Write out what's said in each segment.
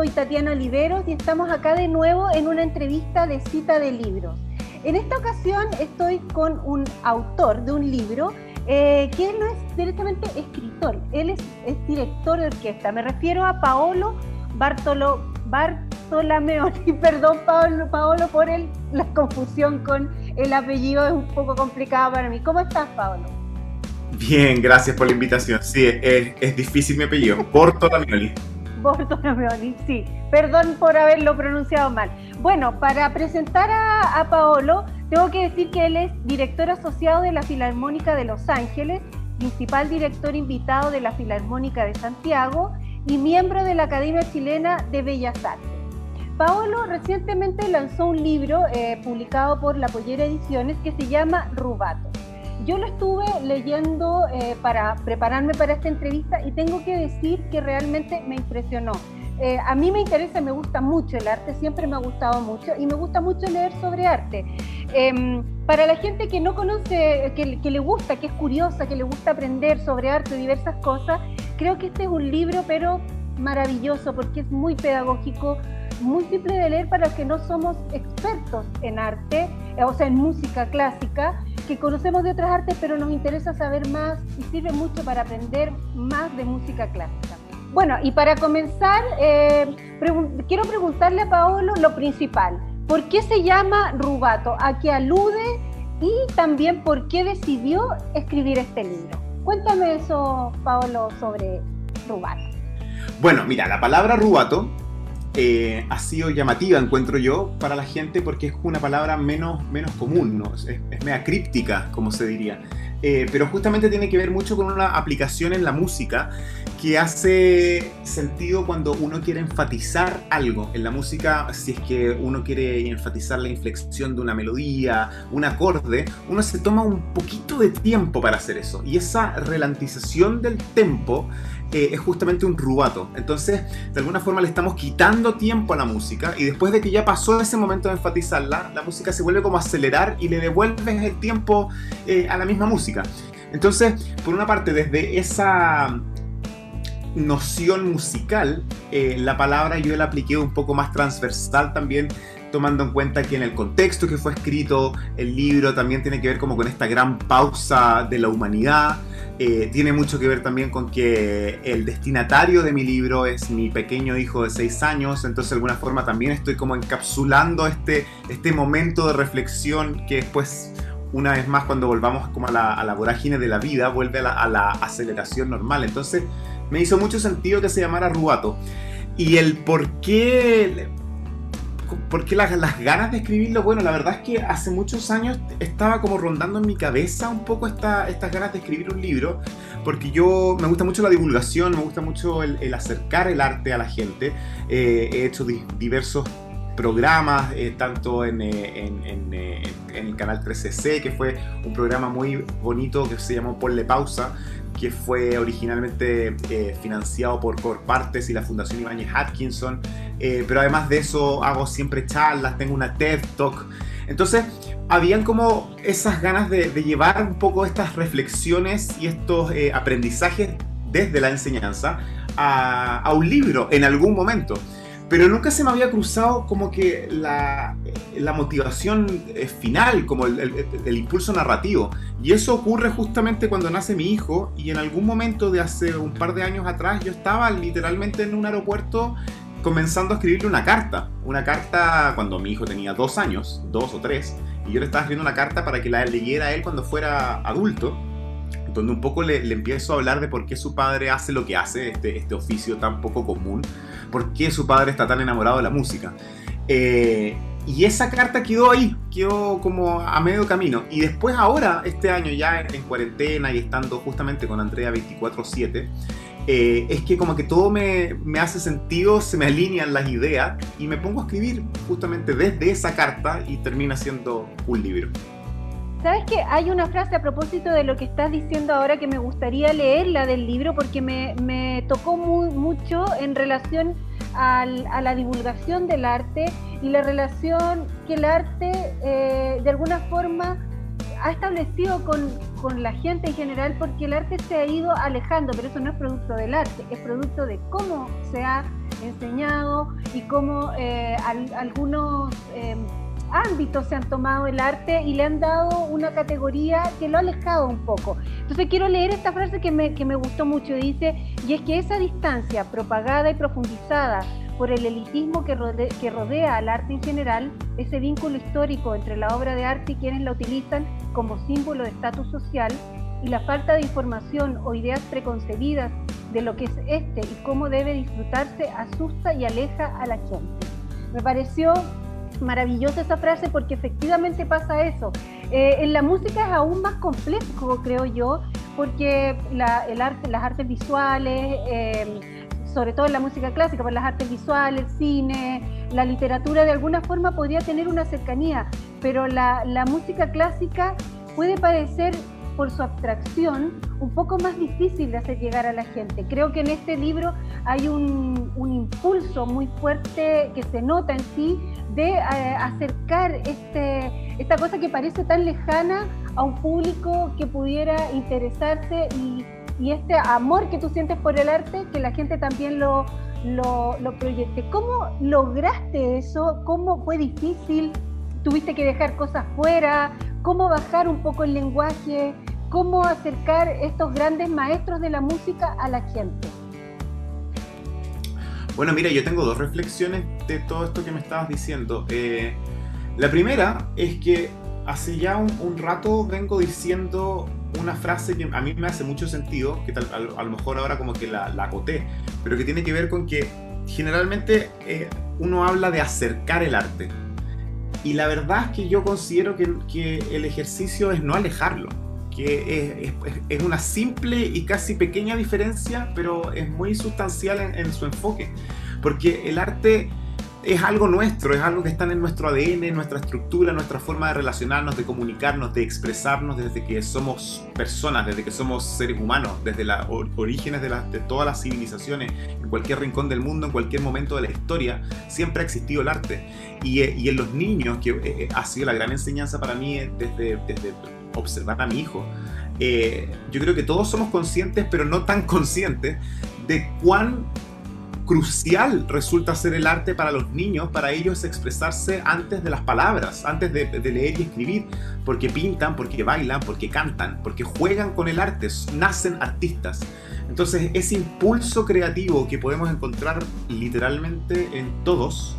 soy Tatiana Oliveros y estamos acá de nuevo en una entrevista de cita de libros. En esta ocasión estoy con un autor de un libro eh, que no es directamente escritor, él es, director de orquesta. Me refiero a Paolo Bartolo, Bartolameoni, perdón Paolo, Paolo por el, la confusión con el apellido, es un poco complicado para mí. ¿Cómo estás, Paolo? Bien, gracias por la invitación. Sí, es, es difícil mi apellido, Bartolameoni. Sí. Perdón por haberlo pronunciado mal. Bueno, para presentar a, Paolo, tengo que decir que él es director asociado de la Filarmónica de Los Ángeles, principal director invitado de la Filarmónica de Santiago y miembro de la Academia Chilena de Bellas Artes. Paolo recientemente lanzó un libro eh, publicado por La Pollera Ediciones que se llama Rubato. Yo lo estuve leyendo eh, para prepararme para esta entrevista y tengo que decir que realmente me impresionó. Eh, a mí me interesa, me gusta mucho el arte, siempre me ha gustado mucho y me gusta mucho leer sobre arte. Em, para la gente que no conoce, que, que, le gusta, que es curiosa, que le gusta aprender sobre arte, diversas cosas, creo que este es un libro, pero maravilloso porque es muy pedagógico, muy simple de leer para los que no somos expertos en arte, eh, o sea, en música clásica, que conocemos de otras artes, pero nos interesa saber más y sirve mucho para aprender más de música clásica. Bueno, y para comenzar, eh, quiero preguntarle a Paolo lo principal. ¿Por qué se llama Rubato? ¿A qué alude? Y también por qué decidió escribir este libro. Cuéntame eso, Paolo, sobre Rubato. Bueno, mira, la palabra Rubato eh, ha sido llamativa, encuentro yo, para la gente porque es una palabra menos, menos común, ¿no? es, es media críptica, como se diría. Eh, pero justamente tiene que ver mucho con una aplicación en la música que hace sentido cuando uno quiere enfatizar algo. En la música, si es que uno quiere enfatizar la inflexión de una melodía, un acorde, uno se toma un poquito de tiempo para hacer eso. Y esa relantización del tempo eh, es justamente un rubato. Entonces, de alguna forma le estamos quitando tiempo a la música y después de que ya pasó ese momento de enfatizarla, la música se vuelve como a acelerar y le devuelves el tiempo eh, a la misma música. Entonces, por una parte, desde esa noción musical, eh, la palabra yo la apliqué un poco más transversal también tomando en cuenta que en el contexto que fue escrito el libro también tiene que ver como con esta gran pausa de la humanidad, eh, tiene mucho que ver también con que el destinatario de mi libro es mi pequeño hijo de 6 años, entonces de alguna forma también estoy como encapsulando este, este momento de reflexión que después, una vez más, cuando volvamos como a la, vorágine de la vida, vuelve a la, a la aceleración normal. Entonces me hizo mucho sentido que se llamara Rubato. Y el por qué ¿Por qué las, ganas de escribirlo? Bueno, la verdad es que hace muchos años estaba como rondando en mi cabeza un poco esta, estas ganas de escribir un libro, porque yo me gusta mucho la divulgación, me gusta mucho el, acercar el arte a la gente. Eh, he hecho diversos programas, eh, tanto en, eh, en, el canal 3CC, que fue un programa muy bonito que se llamó Ponle Pausa, que fue originalmente financiado por Corpartes y la Fundación Ibáñez Atkinson. Eh, pero además de eso hago siempre charlas, tengo una TED Talk. Entonces, habían como esas ganas de, llevar un poco estas reflexiones y estos eh, aprendizajes desde la enseñanza a, un libro en algún momento. Pero nunca se me había cruzado como que la, motivación eh, final, como el, el, impulso narrativo. Y eso ocurre justamente cuando nace mi hijo y en algún momento de hace un par de años atrás yo estaba literalmente en un aeropuerto comenzando a escribirle una carta. Una carta cuando mi hijo tenía dos años, dos o tres, y yo le estaba escribiendo una carta para que la leyera él cuando fuera adulto, donde un poco le, empiezo a hablar de por qué su padre hace lo que hace, este, este oficio tan poco común, por qué su padre está tan enamorado de la música. Eh, y esa carta quedó ahí, quedó como a medio camino. Y después ahora, este año ya en, en cuarentena y estando justamente con Andrea 24/7, eh, es que como que todo me, me, hace sentido, se me alinean las ideas y me pongo a escribir justamente desde esa carta y termina siendo un libro. ¿Sabes que hay una frase a propósito de lo que estás diciendo ahora que me gustaría leerla del libro porque me, me tocó muy, mucho en relación al, a la divulgación del arte y la relación que el arte eh, de alguna forma ha establecido con, con, la gente en general porque el arte se ha ido alejando, pero eso no es producto del arte, es producto de cómo se ha enseñado y cómo eh, algunos eh, ámbitos se han tomado el arte y le han dado una categoría que lo ha alejado un poco. Entonces quiero leer esta frase que me, que me gustó mucho, dice, y es que esa distancia propagada y profundizada por el elitismo que, que rodea al arte en general, ese vínculo histórico entre la obra de arte y quienes la utilizan como símbolo de estatus social, y la falta de información o ideas preconcebidas de lo que es este y cómo debe disfrutarse asusta y aleja a la gente. Me pareció maravillosa esa frase porque efectivamente pasa eso. Eh, en la música es aún más complejo, creo yo, porque el arte, las artes visuales, eh, sobre todo en la música clásica, por las artes visuales, el cine, la literatura, de alguna forma podría tener una cercanía, pero la, música clásica puede parecer por su abstracción un poco más difícil de hacer llegar a la gente. Creo que en este libro hay un, impulso muy fuerte que se nota en sí de eh, acercar este, esta cosa que parece tan lejana a un público que pudiera interesarse y y este amor que tú sientes por el arte, que la gente también lo, lo, proyecte. ¿Cómo lograste eso? ¿Cómo fue difícil? ¿Tuviste que dejar cosas fuera? ¿Cómo bajar un poco el lenguaje? ¿Cómo acercar estos grandes maestros de la música a la gente? Bueno, mira, yo tengo dos reflexiones de todo esto que me estabas diciendo. Eh, la primera es que hace ya un rato vengo diciendo una frase que a mí me hace mucho sentido, que tal, a, lo mejor ahora como que la, acoté, pero que tiene que ver con que generalmente eh, uno habla de acercar el arte. Y la verdad es que yo considero que el ejercicio es no alejarlo, que es, una simple y casi pequeña diferencia, pero es muy sustancial en, en su enfoque. Porque el arte es algo nuestro, es algo que está en nuestro ADN, nuestra estructura, nuestra forma de relacionarnos, de comunicarnos, de expresarnos desde que somos personas, desde que somos seres humanos, desde los orígenes de, de, todas las civilizaciones, en cualquier rincón del mundo, en cualquier momento de la historia, siempre ha existido el arte. Y, eh, en los niños, que eh, eh, ha sido la gran enseñanza para mí desde observar a mi hijo, yo creo que todos somos conscientes, pero no tan conscientes, de cuán crucial resulta ser el arte para los niños, para ellos expresarse antes de las palabras, antes de, leer y escribir, porque pintan, porque bailan, porque cantan, porque juegan con el arte, nacen artistas. Entonces ese impulso creativo que podemos encontrar literalmente en todos,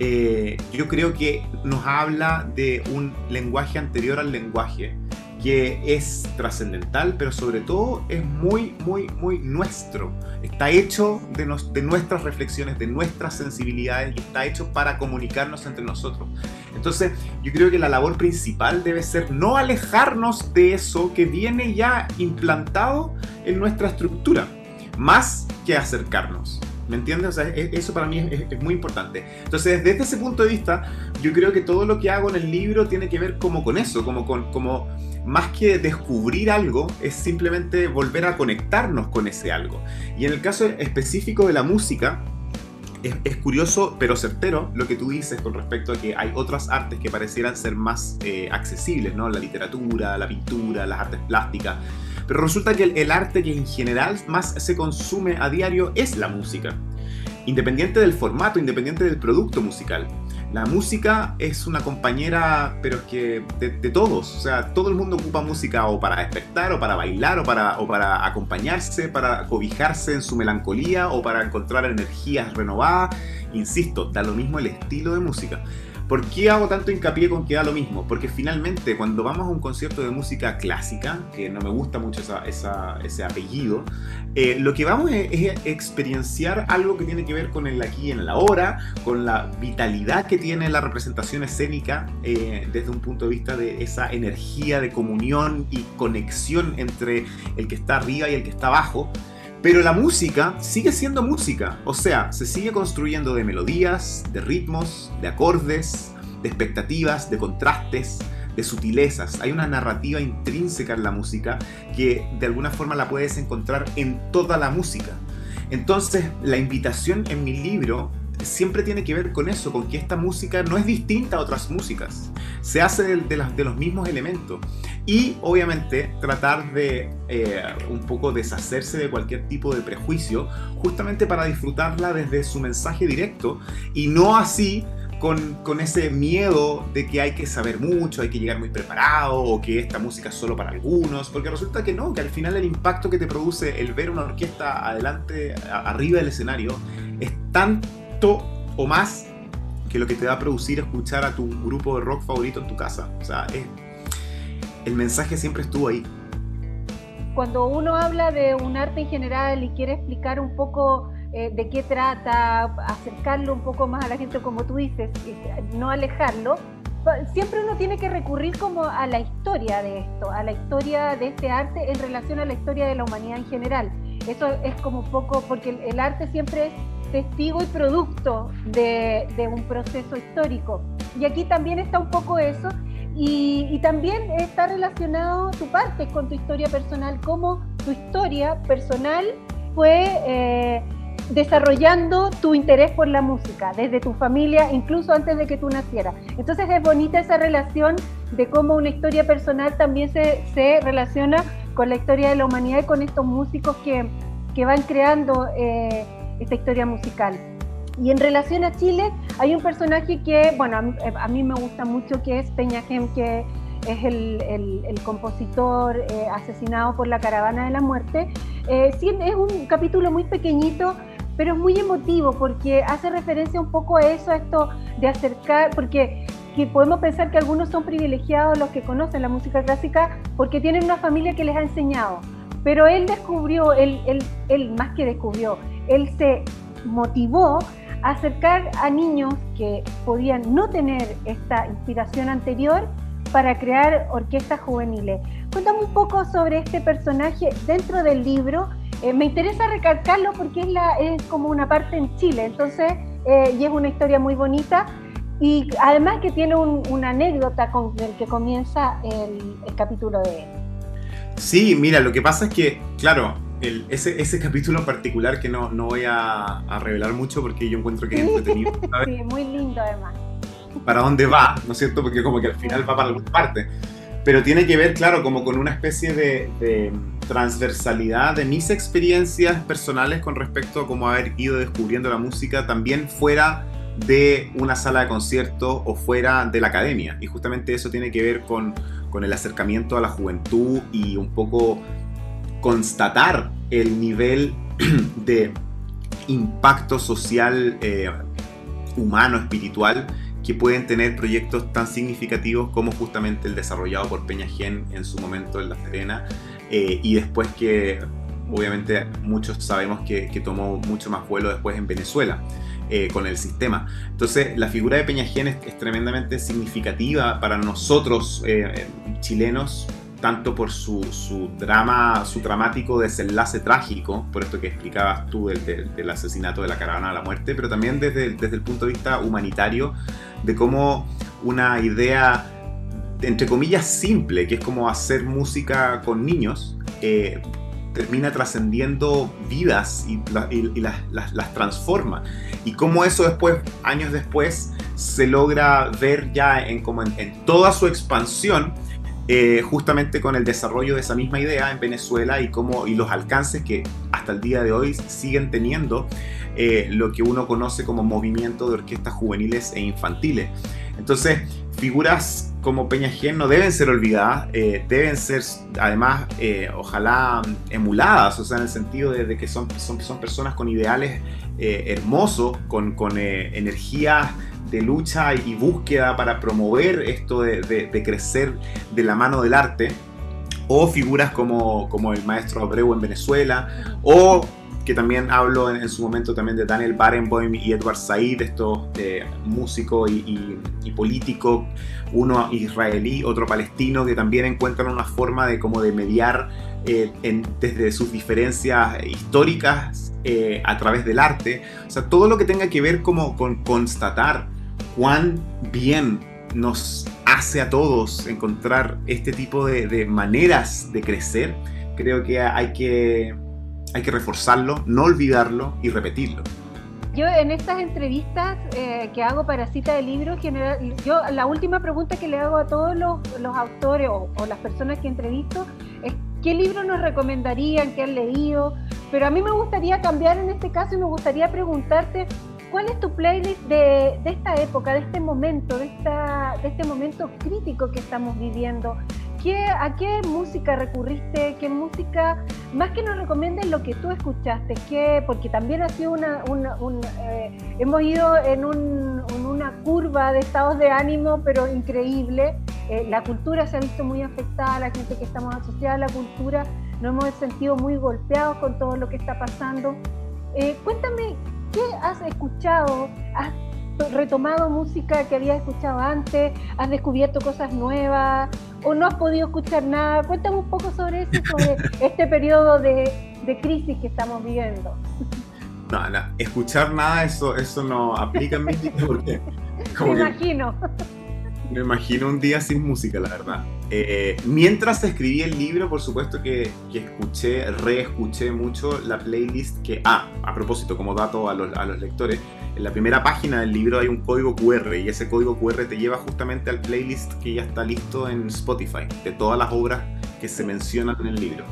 eh, yo creo que nos habla de un lenguaje anterior al lenguaje que es trascendental, pero sobre todo es muy, muy, muy nuestro. Está hecho de, de, nuestras reflexiones, de nuestras sensibilidades y está hecho para comunicarnos entre nosotros. Entonces, yo creo que la labor principal debe ser no alejarnos de eso que viene ya implantado en nuestra estructura, más que acercarnos. ¿Me entiendes? O sea, e, eso para mí es, muy importante. Entonces, desde ese punto de vista, yo creo que todo lo que hago en el libro tiene que ver como con eso, como con, como más que descubrir algo, es simplemente volver a conectarnos con ese algo. Y en el caso específico de la música, es, curioso pero certero lo que tú dices con respecto a que hay otras artes que parecieran ser más eh, accesibles, ¿no? La literatura, la pintura, las artes plásticas. Pero resulta que el, arte que en general más se consume a diario es la música. Independiente del formato, independiente del producto musical. La música es una compañera, pero es que de, todos. O sea, todo el mundo ocupa música o para despertar, o para bailar, o para, o para acompañarse, para cobijarse en su melancolía, o para encontrar energías renovadas. Insisto, da lo mismo el estilo de música. ¿Por qué hago tanto hincapié con que da lo mismo? Porque finalmente cuando vamos a un concierto de música clásica, que no me gusta mucho ese apellido, eh, lo que vamos es, es, experienciar algo que tiene que ver con el aquí en la hora, con la vitalidad que tiene la representación escénica eh, desde un punto de vista de esa energía de comunión y conexión entre el que está arriba y el que está abajo. Pero la música sigue siendo música, o sea, se sigue construyendo de melodías, de ritmos, de acordes, de expectativas, de contrastes, de sutilezas. Hay una narrativa intrínseca en la música que de alguna forma la puedes encontrar en toda la música. Entonces, la invitación en mi libro siempre tiene que ver con eso, con que esta música no es distinta a otras músicas, se hace de, los mismos elementos. Y obviamente tratar de eh, un poco deshacerse de cualquier tipo de prejuicio, justamente para disfrutarla desde su mensaje directo y no así con, ese miedo de que hay que saber mucho, hay que llegar muy preparado o que esta música es solo para algunos, porque resulta que no, que al final el impacto que te produce el ver una orquesta adelante, arriba del escenario, es tanto o más que lo que te va a producir escuchar a tu grupo de rock favorito en tu casa. O sea, el mensaje siempre estuvo ahí. Cuando uno habla de un arte en general y quiere explicar un poco eh, de qué trata, acercarlo un poco más a la gente, como tú dices, no alejarlo, siempre uno tiene que recurrir como a la historia de esto, a la historia de este arte en relación a la historia de la humanidad en general. Eso es como un poco, porque el, arte siempre es testigo y producto de, un proceso histórico. Y aquí también está un poco eso, y, también está relacionado tu parte con tu historia personal, cómo tu historia personal fue... Eh, desarrollando tu interés por la música, desde tu familia, incluso antes de que tú nacieras. Entonces es bonita esa relación de cómo una historia personal también se, se relaciona con la historia de la humanidad y con estos músicos que, que van creando eh, esta historia musical. Y en relación a Chile, hay un personaje que, bueno, a, mí me gusta mucho, que es Peña Gem, que es el, el, compositor eh, asesinado por la caravana de la muerte. Eh, es un capítulo muy pequeñito, pero es muy emotivo porque hace referencia un poco a eso, a esto de acercar, porque que podemos pensar que algunos son privilegiados los que conocen la música clásica porque tienen una familia que les ha enseñado, pero él descubrió, él, él, él más que descubrió, él se motivó a acercar a niños que podían no tener esta inspiración anterior para crear orquestas juveniles. Cuéntame un poco sobre este personaje dentro del libro eh, me interesa recalcarlo porque es, la, es como una parte en Chile, entonces, eh, y es una historia muy bonita. Y además que tiene una anécdota con el que comienza el, capítulo de él. Sí, mira, lo que pasa es que, claro, ese, ese capítulo en particular que no, no voy a, revelar mucho porque yo encuentro que es entretenido. Sí, muy lindo además. Para dónde va, ¿no es cierto? Porque como que al final va para alguna parte pero tiene que ver, claro, como con una especie de, transversalidad de mis experiencias personales con respecto a cómo haber ido descubriendo la música también fuera de una sala de concierto o fuera de la academia. Y justamente eso tiene que ver con, con el acercamiento a la juventud y un poco constatar el nivel de impacto social, eh, humano, espiritual que pueden tener proyectos tan significativos como justamente el desarrollado por Peña Gen en su momento en La Serena eh, y después que obviamente muchos sabemos que, tomó mucho más vuelo después en Venezuela. Eh, con el sistema. Entonces, la figura de Peña Gen es, tremendamente significativa para nosotros chilenos, tanto por su, drama, su dramático desenlace trágico, por esto que explicabas tú del, asesinato de la caravana a la muerte, pero también desde, desde el punto de vista humanitario, de cómo una idea, entre comillas, simple, que es como hacer música con niños, eh, termina trascendiendo vidas y, las, transforma. Y cómo eso después, años después, se logra ver ya en, como en toda su expansión eh, justamente con el desarrollo de esa misma idea en Venezuela y, cómo, y los alcances que hasta el día de hoy siguen teniendo eh, lo que uno conoce como movimiento de orquestas juveniles e infantiles. Entonces, figuras como Peña Gen no deben ser olvidadas, eh, deben ser además, ojalá, emuladas, o sea, en el sentido de, que son, son, son, personas con ideales hermosos, con, con de lucha y búsqueda para promover esto de, crecer de la mano del arte, o figuras como, como el maestro Abreu en Venezuela, o que también hablo en, su momento también de Daniel Barenboim y Edward Said, estos eh, músicos y, políticos, uno israelí, otro palestino, que también encuentran una forma de como de mediar eh, desde sus diferencias históricas eh, a través del arte. O sea, todo lo que tenga que ver como con constatar cuán bien nos hace a todos encontrar este tipo de, maneras de crecer, creo que hay, que hay que reforzarlo, no olvidarlo y repetirlo. yo en estas entrevistas eh, que hago para cita de libros, yo la última pregunta que le hago a todos los, autores o, o, las personas que entrevisto es qué libro nos recomendarían, qué han leído, pero a mí me gustaría cambiar en este caso y me gustaría preguntarte ¿Cuál es tu playlist de, esta época, de este momento, de, esta, de este momento crítico que estamos viviendo? ¿Qué, ¿A qué música recurriste? ¿Qué música, más que nos recomiendes lo que tú escuchaste? ¿Qué, porque también ha sido una, eh, hemos ido en, una curva de estados de ánimo, pero increíble. Eh, la cultura se ha visto muy afectada, la gente que estamos asociada a la cultura nos hemos sentido muy golpeados con todo lo que está pasando. Eh, cuéntame, ¿Qué has escuchado? ¿Has retomado música que habías escuchado antes? ¿Has descubierto cosas nuevas? ¿O no has podido escuchar nada? Cuéntame un poco sobre eso, sobre este periodo de, crisis que estamos viviendo. No, no, escuchar nada, eso, eso no aplica en vida porque... Me imagino. Me imagino un día sin música, la verdad. Eh, mientras escribí el libro, por supuesto que, escuché, reescuché mucho la playlist que... Ah, a propósito, como dato a los, a los, lectores, en la primera página del libro hay un código QR y ese código QR te lleva justamente al playlist que ya está listo en Spotify, de todas las obras que se mencionan en el libro.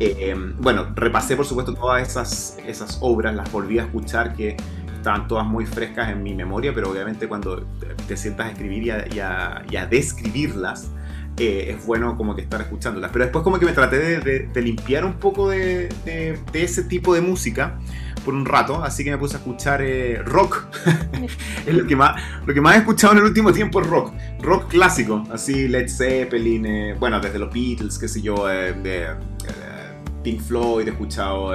Eh, bueno, repasé por supuesto todas esas, esas obras, las volví a escuchar que estaban todas muy frescas en mi memoria, pero obviamente cuando te sientas a escribir y a, describirlas, eh, es bueno como que estar escuchándolas. Pero después como que me traté de, limpiar un poco de, ese tipo de música por un rato, así que me puse a escuchar eh, rock. es lo que, más, lo que más he escuchado en el último tiempo es rock. Rock clásico, así Led Zeppelin, eh, bueno, desde los Beatles, qué sé yo, de Pink Floyd, he escuchado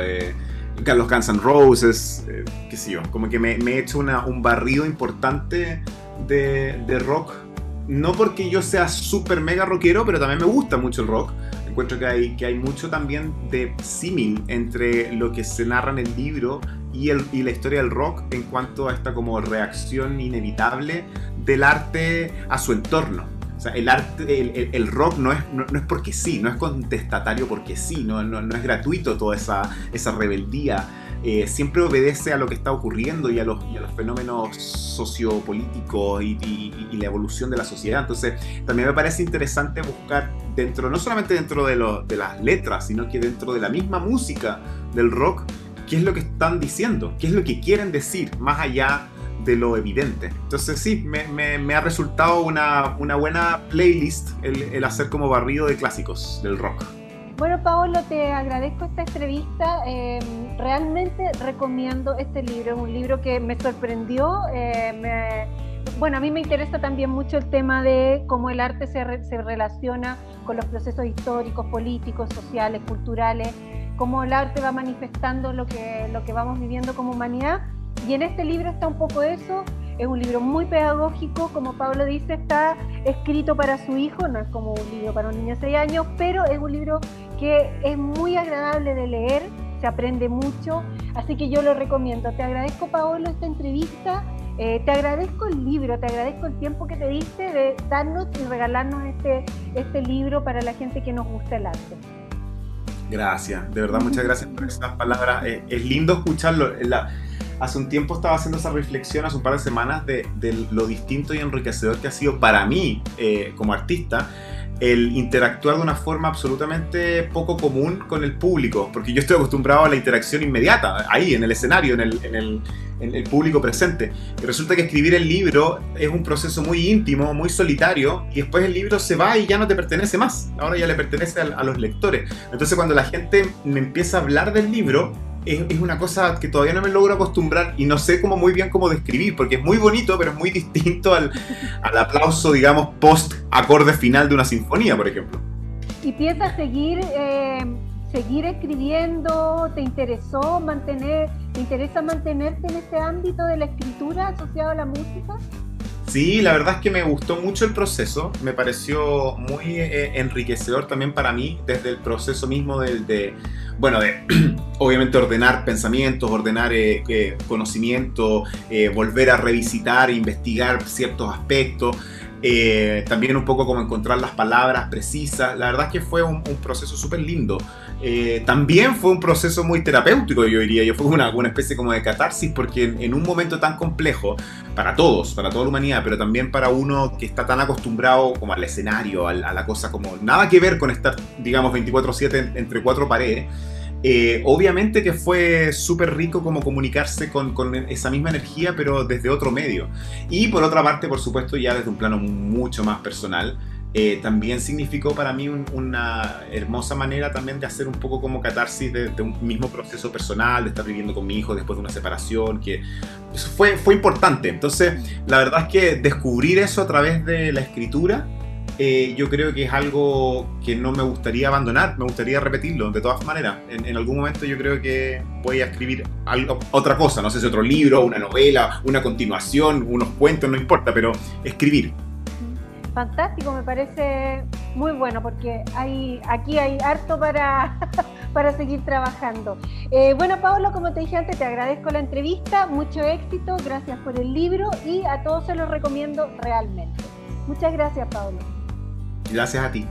los Guns N' Roses, eh, qué sé yo, como que me, he hecho un barrido importante de, de, rock. No porque yo sea súper mega rockero, pero también me gusta mucho el rock. Encuentro que hay, que hay mucho también de símil entre lo que se narra en el libro y, el, y la historia del rock en cuanto a esta como reacción inevitable del arte a su entorno. O sea, el arte, el, rock no es, no, es porque sí, no es contestatario porque sí, no, no, es gratuito toda esa, esa rebeldía. Eh, siempre obedece a lo que está ocurriendo y a los, a los fenómenos sociopolíticos y, y, la evolución de la sociedad. Entonces, también me parece interesante buscar dentro, no solamente dentro de, de las letras, sino que dentro de la misma música del rock, qué es lo que están diciendo, qué es lo que quieren decir, más allá de lo evidente. Entonces sí, me, ha resultado una, buena playlist el, hacer como barrido de clásicos del rock. Bueno, Paolo, te agradezco esta entrevista. Em, realmente recomiendo este libro. Es un libro que me sorprendió. Eh, bueno, a mí me interesa también mucho el tema de cómo el arte se, se relaciona con los procesos históricos, políticos, sociales, culturales, cómo el arte va manifestando lo que, lo que vamos viviendo como humanidad y en este libro está un poco eso, es un libro muy pedagógico, como Pablo dice, está escrito para su hijo, no es como un libro para un niño de 6 años, pero es un libro que es muy agradable de leer, se aprende mucho, así que yo lo recomiendo. Te agradezco, Paolo, esta entrevista, eh, te agradezco el libro, te agradezco el tiempo que te diste de darnos y regalarnos este, este libro para la gente que nos gusta el arte. Gracias, de verdad, muchas gracias por esas palabras. Eh, es lindo escucharlo. Hace un tiempo estaba haciendo esa reflexión, hace un par de semanas, de, lo distinto y enriquecedor que ha sido para mí eh, como artista el interactuar de una forma absolutamente poco común con el público, porque yo estoy acostumbrado a la interacción inmediata, ahí, en el escenario, en el, público presente. Y resulta que escribir el libro es un proceso muy íntimo, muy solitario, y después el libro se va y ya no te pertenece más, ahora ya le pertenece a los lectores. Entonces cuando la gente me empieza a hablar del libro, es, una cosa que todavía no me logro acostumbrar y no sé cómo muy bien cómo describir, porque es muy bonito, pero es muy distinto al, aplauso, digamos, post acorde final de una sinfonía, por ejemplo. ¿Y piensas seguir, eh, seguir escribiendo? ¿Te interesó mantener, te interesa mantenerte en este ámbito de la escritura asociado a la música? Sí, la verdad es que me gustó mucho el proceso, me pareció muy eh, enriquecedor también para mí, desde el proceso mismo del, de, bueno, de obviamente ordenar pensamientos, ordenar eh, eh, conocimiento, volver a revisitar, investigar ciertos aspectos, también un poco como encontrar las palabras precisas, la verdad es que fue un, proceso súper lindo. Eh, también fue un proceso muy terapéutico, yo diría. Yo fue una, una especie como de catarsis, porque en, un momento tan complejo, para todos, para toda la humanidad, pero también para uno que está tan acostumbrado como al escenario, a, la cosa como nada que ver con estar, digamos, 24/7 entre cuatro paredes. Eh, obviamente que fue súper rico como comunicarse con, con, esa misma energía, pero desde otro medio. Y por otra parte, por supuesto, ya desde un plano mucho más personal, eh, también significó para mí una hermosa manera también de hacer un poco como catarsis de, un mismo proceso personal, de estar viviendo con mi hijo después de una separación, que eso fue, fue importante. Entonces, la verdad es que descubrir eso a través de la escritura, eh, yo creo que es algo que no me gustaría abandonar, me gustaría repetirlo de todas maneras. En, en, algún momento yo creo que voy a escribir algo, otra cosa, no sé si otro libro, una novela, una continuación, unos cuentos, no importa, pero escribir fantástico, me parece muy bueno porque hay, aquí hay harto para, para seguir trabajando. Eh, bueno, Pablo, como te dije antes, te agradezco la entrevista, mucho éxito, gracias por el libro y a todos se lo recomiendo realmente. Muchas gracias, Pablo. Gracias a ti.